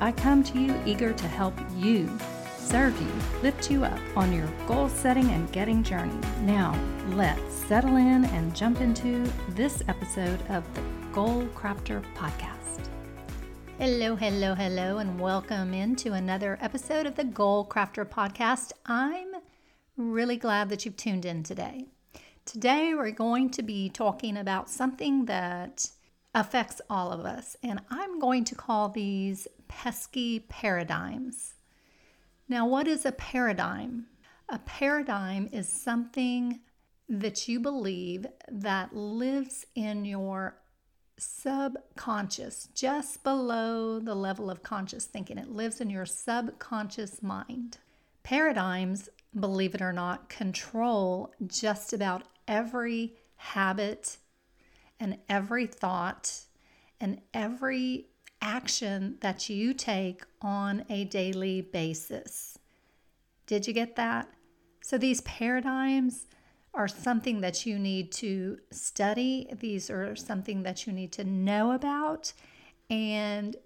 I come to you eager to help you, serve you, lift you up on your goal setting and getting journey. Now, let's settle in and jump into this episode of the Goal Crafter Podcast. Hello, hello, hello, and welcome into another episode of the Goal Crafter Podcast. I'm really glad that you've tuned in today. Today, we're going to be talking about something that affects all of us, and I'm going to call these pesky paradigms. Now, what is a paradigm? A paradigm is something that you believe that lives in your subconscious, just below the level of conscious thinking. It lives in your subconscious mind. Paradigms, believe it or not, control just about every habit and every thought and every action that you take on a daily basis. Did you get that? So, these paradigms are something that you need to study, these are something that you need to know about. And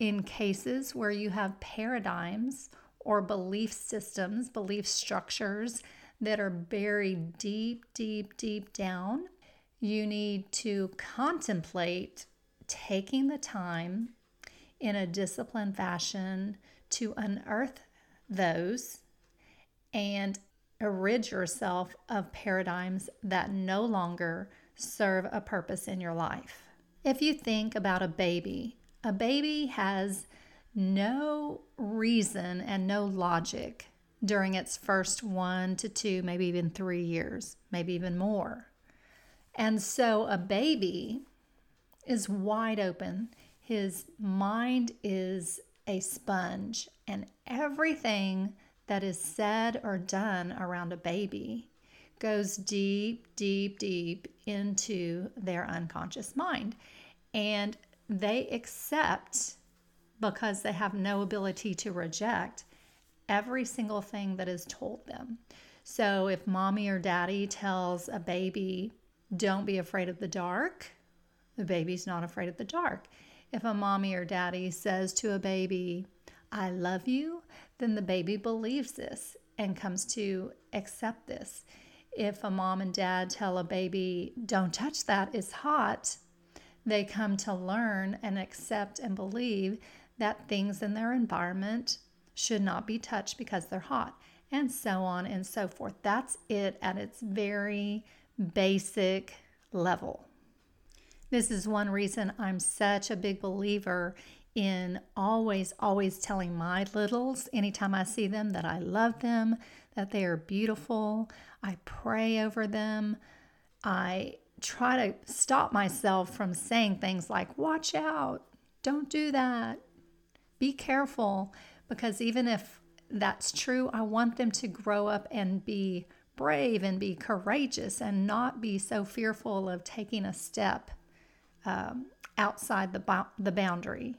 in cases where you have paradigms or belief systems, belief structures that are buried deep, deep, deep down, you need to contemplate taking the time in a disciplined fashion to unearth those and rid yourself of paradigms that no longer serve a purpose in your life. If you think about a baby, a baby has no reason and no logic during its first one to two, maybe even three years, maybe even more. And so a baby is wide open his mind is a sponge, and everything that is said or done around a baby goes deep, deep, deep into their unconscious mind. And they accept, because they have no ability to reject, every single thing that is told them. So if mommy or daddy tells a baby, don't be afraid of the dark, the baby's not afraid of the dark. If a mommy or daddy says to a baby, I love you, then the baby believes this and comes to accept this. If a mom and dad tell a baby, don't touch that, it's hot, they come to learn and accept and believe that things in their environment should not be touched because they're hot, and so on and so forth. That's it at its very basic level. This is one reason I'm such a big believer in always, always telling my littles anytime I see them that I love them, that they are beautiful. I pray over them. I try to stop myself from saying things like, watch out, don't do that, be careful, because even if that's true, I want them to grow up and be brave and be courageous and not be so fearful of taking a step um, outside the, the boundary.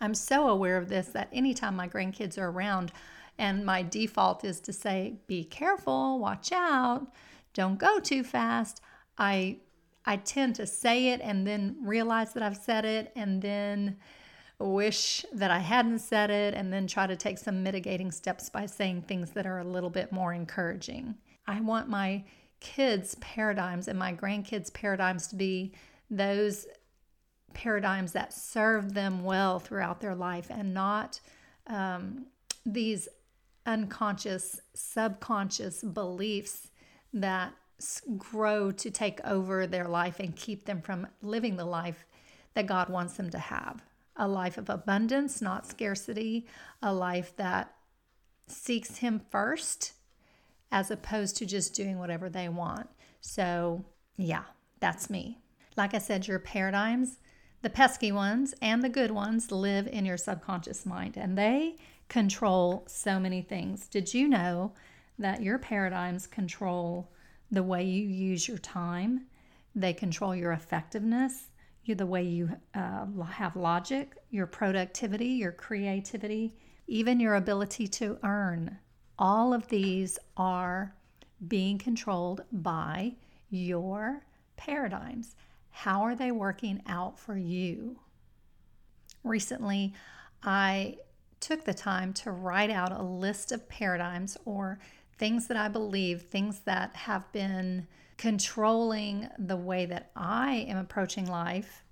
I'm so aware of this that anytime my grandkids are around, and my default is to say, be careful, watch out, don't go too fast. I I tend to say it and then realize that I've said it and then wish that I hadn't said it and then try to take some mitigating steps by saying things that are a little bit more encouraging. I want my kids' paradigms and my grandkids' paradigms to be those paradigms that serve them well throughout their life and not um, these unconscious, subconscious beliefs that grow to take over their life and keep them from living the life that God wants them to have a life of abundance, not scarcity, a life that seeks Him first as opposed to just doing whatever they want. So, yeah, that's me. Like I said, your paradigms, The pesky ones and the good ones live in your subconscious mind and they control so many things. Did you know that your paradigms control the way you use your time? They control your effectiveness, the way you uh, have logic, your productivity, your creativity, even your ability to earn. All of these are being controlled by your paradigms. How are they working out for you? Recently, I took the time to write out a list of paradigms or things that I believe, things that have been controlling the way that I am approaching life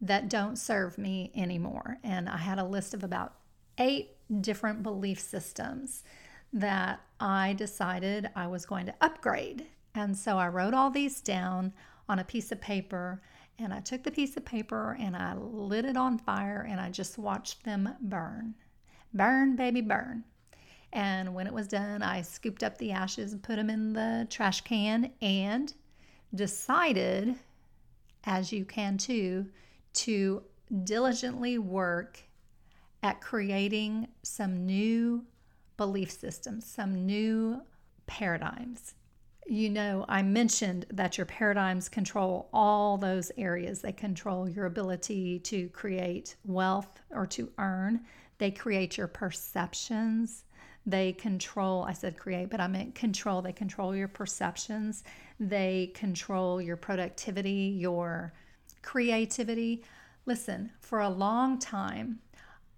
that don't serve me anymore. And I had a list of about eight different belief systems that I decided I was going to upgrade. And so I wrote all these down on a piece of paper and I took the piece of paper and I lit it on fire and I just watched them burn. Burn, baby, burn. And when it was done, I scooped up the ashes and put them in the trash can and decided, as you can too, to diligently work at creating some new belief systems, some new paradigms. You know, I mentioned that your paradigms control all those areas. They control your ability to create wealth or to earn, they create your perceptions. They control, I said create, but I meant control. They control your perceptions. They control your productivity, your creativity. Listen, for a long time,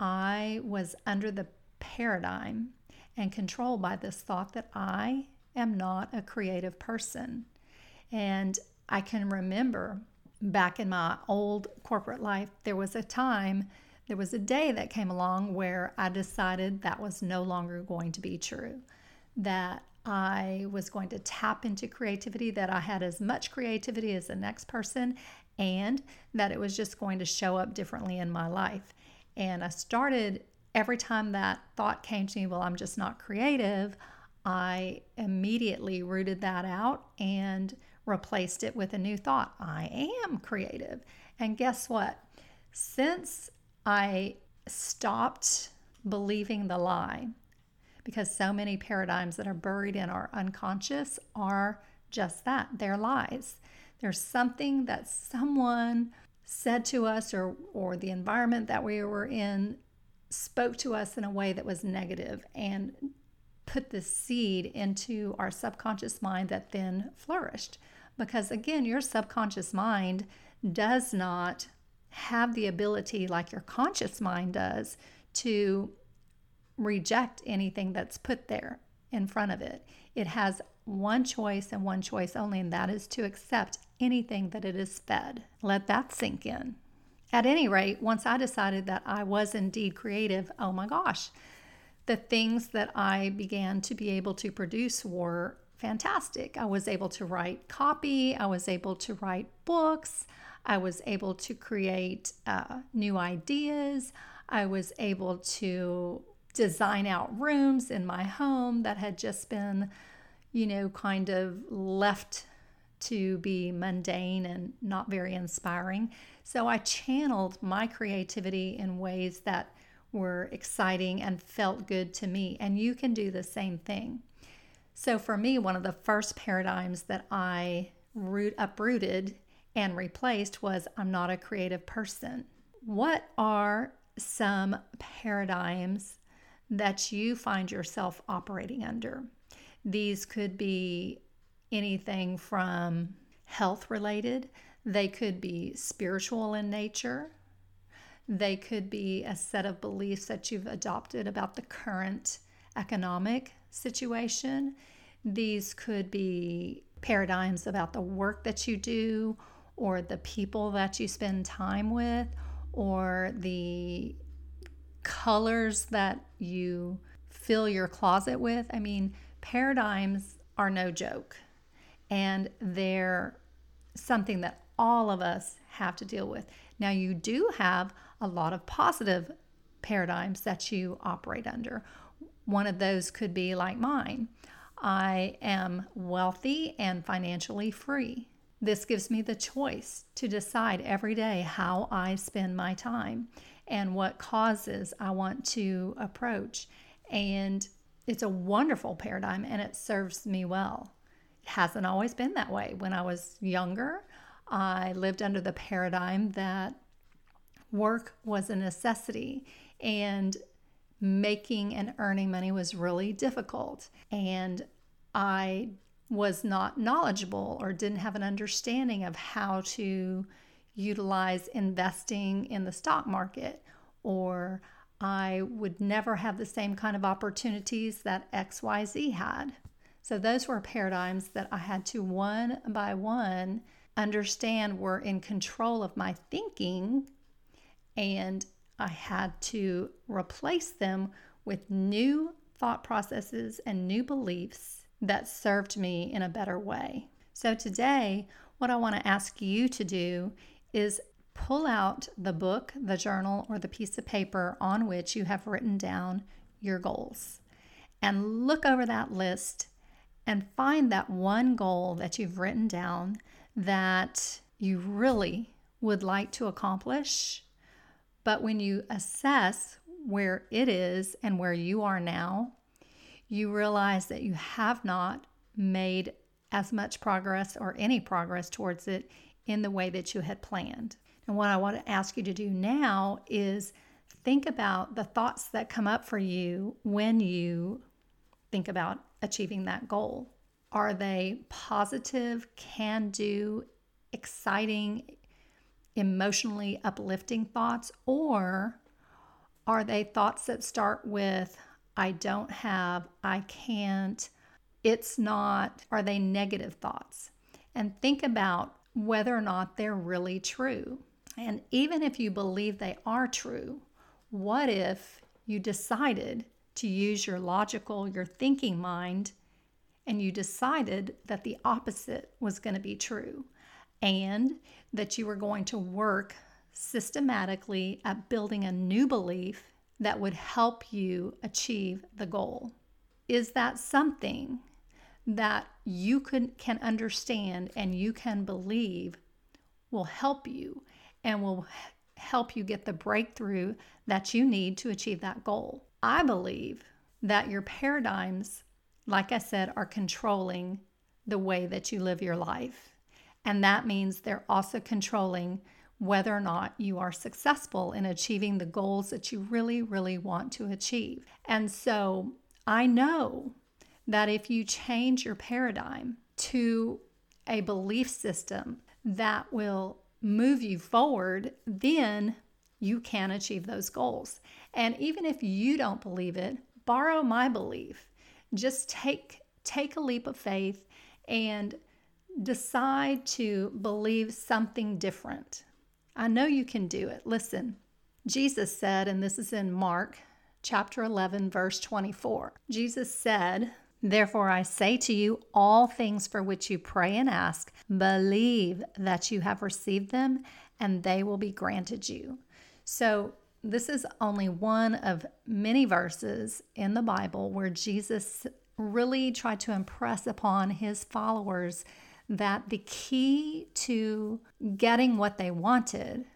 I was under the paradigm and controlled by this thought that I am not a creative person. And I can remember back in my old corporate life, there was a time, there was a day that came along where I decided that was no longer going to be true. That I was going to tap into creativity, that I had as much creativity as the next person, and that it was just going to show up differently in my life. And I started every time that thought came to me, well, I'm just not creative, I immediately rooted that out and replaced it with a new thought I am creative. And guess what? Since I stopped believing the lie, because so many paradigms that are buried in our unconscious are just that they're lies. There's something that someone said to us or, or the environment that we were in spoke to us in a way that was negative and put the seed into our subconscious mind that then flourished. Because again, your subconscious mind does not have the ability, like your conscious mind does, to reject anything that's put there in front of it. It has one choice and one choice only, and that is to accept anything that it is fed. Let that sink in. At any rate, once I decided that I was indeed creative, oh my gosh, the things that I began to be able to produce were fantastic. I was able to write copy, I was able to write books, I was able to create uh, new ideas, I was able to design out rooms in my home that had just been, you know, kind of left to be mundane and not very inspiring. So I channeled my creativity in ways that were exciting and felt good to me. And you can do the same thing. So for me, one of the first paradigms that I root uprooted and replaced was I'm not a creative person. What are some paradigms that you find yourself operating under? These could be anything from health related, they could be spiritual in nature, they could be a set of beliefs that you've adopted about the current economic situation. These could be paradigms about the work that you do or the people that you spend time with or the colors that you fill your closet with. I mean, paradigms are no joke and they're something that all of us have to deal with. Now, you do have a lot of positive paradigms that you operate under. One of those could be like mine I am wealthy and financially free. this gives me the choice to decide every day how I spend my time and what causes I want to approach. And it's a wonderful paradigm and it serves me well. It hasn't always been that way. When I was younger, I lived under the paradigm that work was a necessity and making and earning money was really difficult. And I was not knowledgeable or didn't have an understanding of how to utilize investing in the stock market, or I would never have the same kind of opportunities that XYZ had. So, those were paradigms that I had to one by one understand were in control of my thinking, and I had to replace them with new thought processes and new beliefs that served me in a better way. So, today, what I want to ask you to do is pull out the book, the journal, or the piece of paper on which you have written down your goals and look over that list and find that one goal that you've written down that you really would like to accomplish. But when you assess where it is and where you are now, you realize that you have not made as much progress or any progress towards it in the way that you had planned. And what I want to ask you to do now is think about the thoughts that come up for you when you think about achieving that goal. Are they positive, can do, exciting, emotionally uplifting thoughts? Or are they thoughts that start with, I don't have, I can't, it's not, are they negative thoughts? And think about whether or not they're really true. And even if you believe they are true, what if you decided to use your logical, your thinking mind, and you decided that the opposite was going to be true and that you were going to work systematically at building a new belief that would help you achieve the goal. Is that something that you could, can understand and you can believe will help you and will help you get the breakthrough that you need to achieve that goal? I believe that your paradigms, like I said, are controlling the way that you live your life. And that means they're also controlling whether or not you are successful in achieving the goals that you really, really want to achieve. And so I know that if you change your paradigm to a belief system that will move you forward, then you can achieve those goals. And even if you don't believe it, borrow my belief. Just take take a leap of faith and decide to believe something different. I know you can do it. Listen, Jesus said, and this is in Mark chapter 11, verse 24. Jesus said, Therefore, I say to you, all things for which you pray and ask, believe that you have received them, and they will be granted you. So, this is only one of many verses in the Bible where Jesus really tried to impress upon his followers that the key to getting what they wanted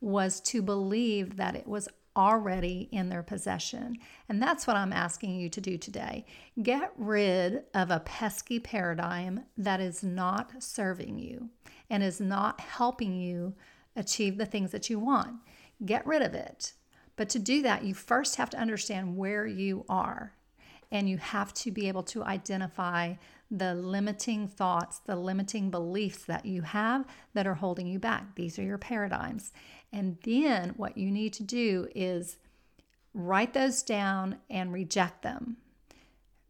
was to believe that it was already in their possession. And that's what I'm asking you to do today. Get rid of a pesky paradigm that is not serving you and is not helping you achieve the things that you want. Get rid of it. But to do that, you first have to understand where you are and you have to be able to identify the limiting thoughts, the limiting beliefs that you have that are holding you back. These are your paradigms. And then what you need to do is write those down and reject them.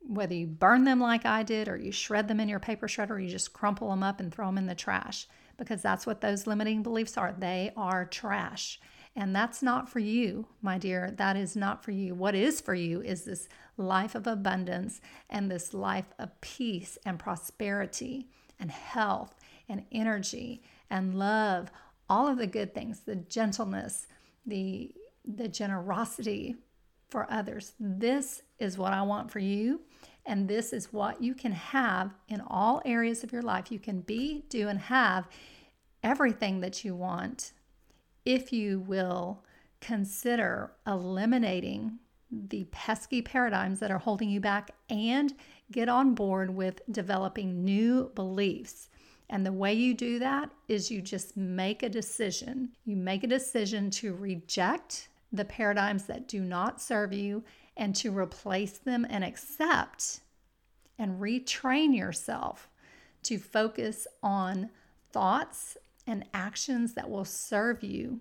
Whether you burn them like I did, or you shred them in your paper shredder, or you just crumple them up and throw them in the trash, because that's what those limiting beliefs are. They are trash. And that's not for you, my dear. That is not for you. What is for you is this life of abundance and this life of peace and prosperity and health and energy and love, all of the good things, the gentleness, the the generosity, for others. This is what I want for you. And this is what you can have in all areas of your life. You can be, do, and have everything that you want if you will consider eliminating the pesky paradigms that are holding you back and get on board with developing new beliefs. And the way you do that is you just make a decision. You make a decision to reject the paradigms that do not serve you and to replace them and accept and retrain yourself to focus on thoughts and actions that will serve you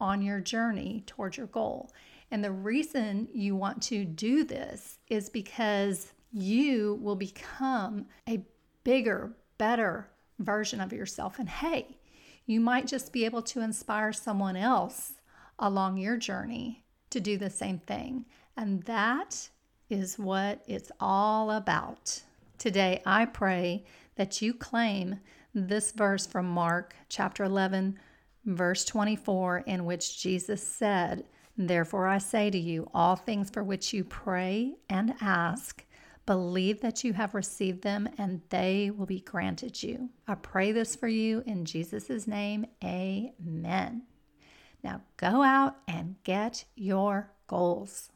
on your journey towards your goal. And the reason you want to do this is because you will become a bigger, better version of yourself. And hey, you might just be able to inspire someone else along your journey to do the same thing. And that is what it's all about. Today, I pray that you claim this verse from Mark chapter 11, verse 24, in which Jesus said, Therefore I say to you, all things for which you pray and ask, believe that you have received them and they will be granted you. I pray this for you in Jesus' name. Amen. Now go out and get your goals.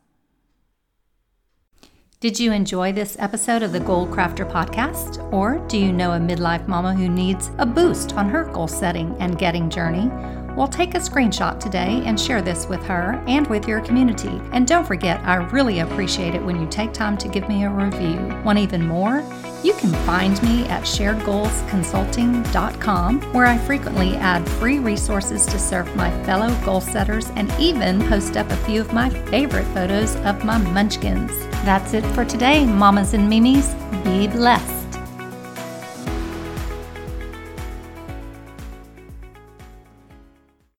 Did you enjoy this episode of the Goal Crafter podcast? Or do you know a midlife mama who needs a boost on her goal setting and getting journey? Well, take a screenshot today and share this with her and with your community. And don't forget, I really appreciate it when you take time to give me a review. Want even more? You can find me at sharedgoalsconsulting.com, where I frequently add free resources to serve my fellow goal setters and even post up a few of my favorite photos of my munchkins. That's it for today, mamas and mimis. Be blessed.